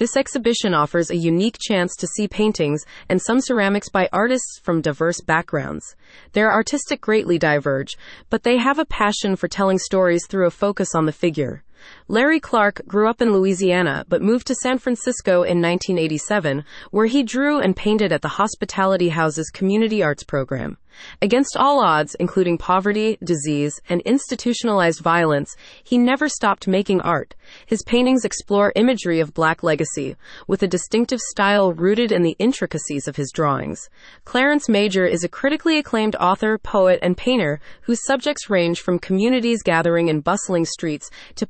This exhibition offers a unique chance to see paintings and some ceramics by artists from diverse backgrounds. Their artistic greatly diverge, but they have a passion for telling stories through a focus on the figure. Larry Clark grew up in Louisiana but moved to San Francisco in 1987, where he drew and painted at the Hospitality House's Community Arts Program. Against all odds, including poverty, disease, and institutionalized violence, he never stopped making art. His paintings explore imagery of black legacy, with a distinctive style rooted in the intricacies of his drawings. Clarence Major is a critically acclaimed author, poet, and painter whose subjects range from communities gathering in bustling streets to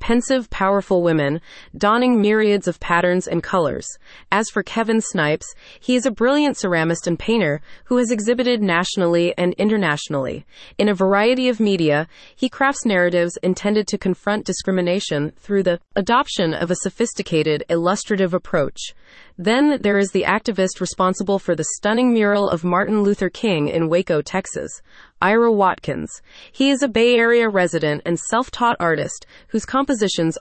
powerful women, donning myriads of patterns and colors. As for Kevin Snipes, he is a brilliant ceramist and painter who has exhibited nationally and internationally. In a variety of media, he crafts narratives intended to confront discrimination through the adoption of a sophisticated, illustrative approach. Then there is the activist responsible for the stunning mural of Martin Luther King in Waco, Texas, Ira Watkins. He is a Bay Area resident and self taught artist whose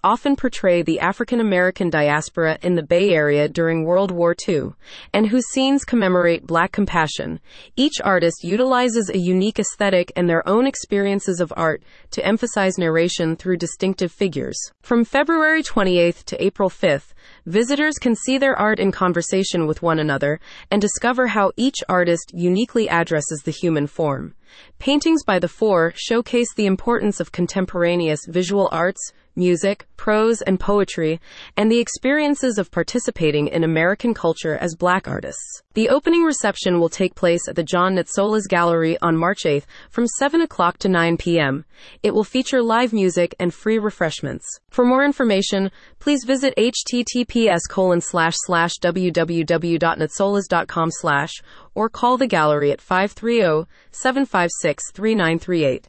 often portray the African American diaspora in the Bay Area during World War II, and whose scenes commemorate black compassion. Each artist utilizes a unique aesthetic and their own experiences of art to emphasize narration through distinctive figures. From February 28th to April 5th, visitors can see their art in conversation with one another and discover how each artist uniquely addresses the human form. Paintings by the Four showcase the importance of contemporaneous visual arts, music, prose, and poetry, and the experiences of participating in American culture as black artists. The opening reception will take place at the John Natsoulas Gallery on March 8th from 7 o'clock to 9 p.m. It will feature live music and free refreshments. For more information, please visit https colon slash slash slash or call the gallery at 530 756 3938.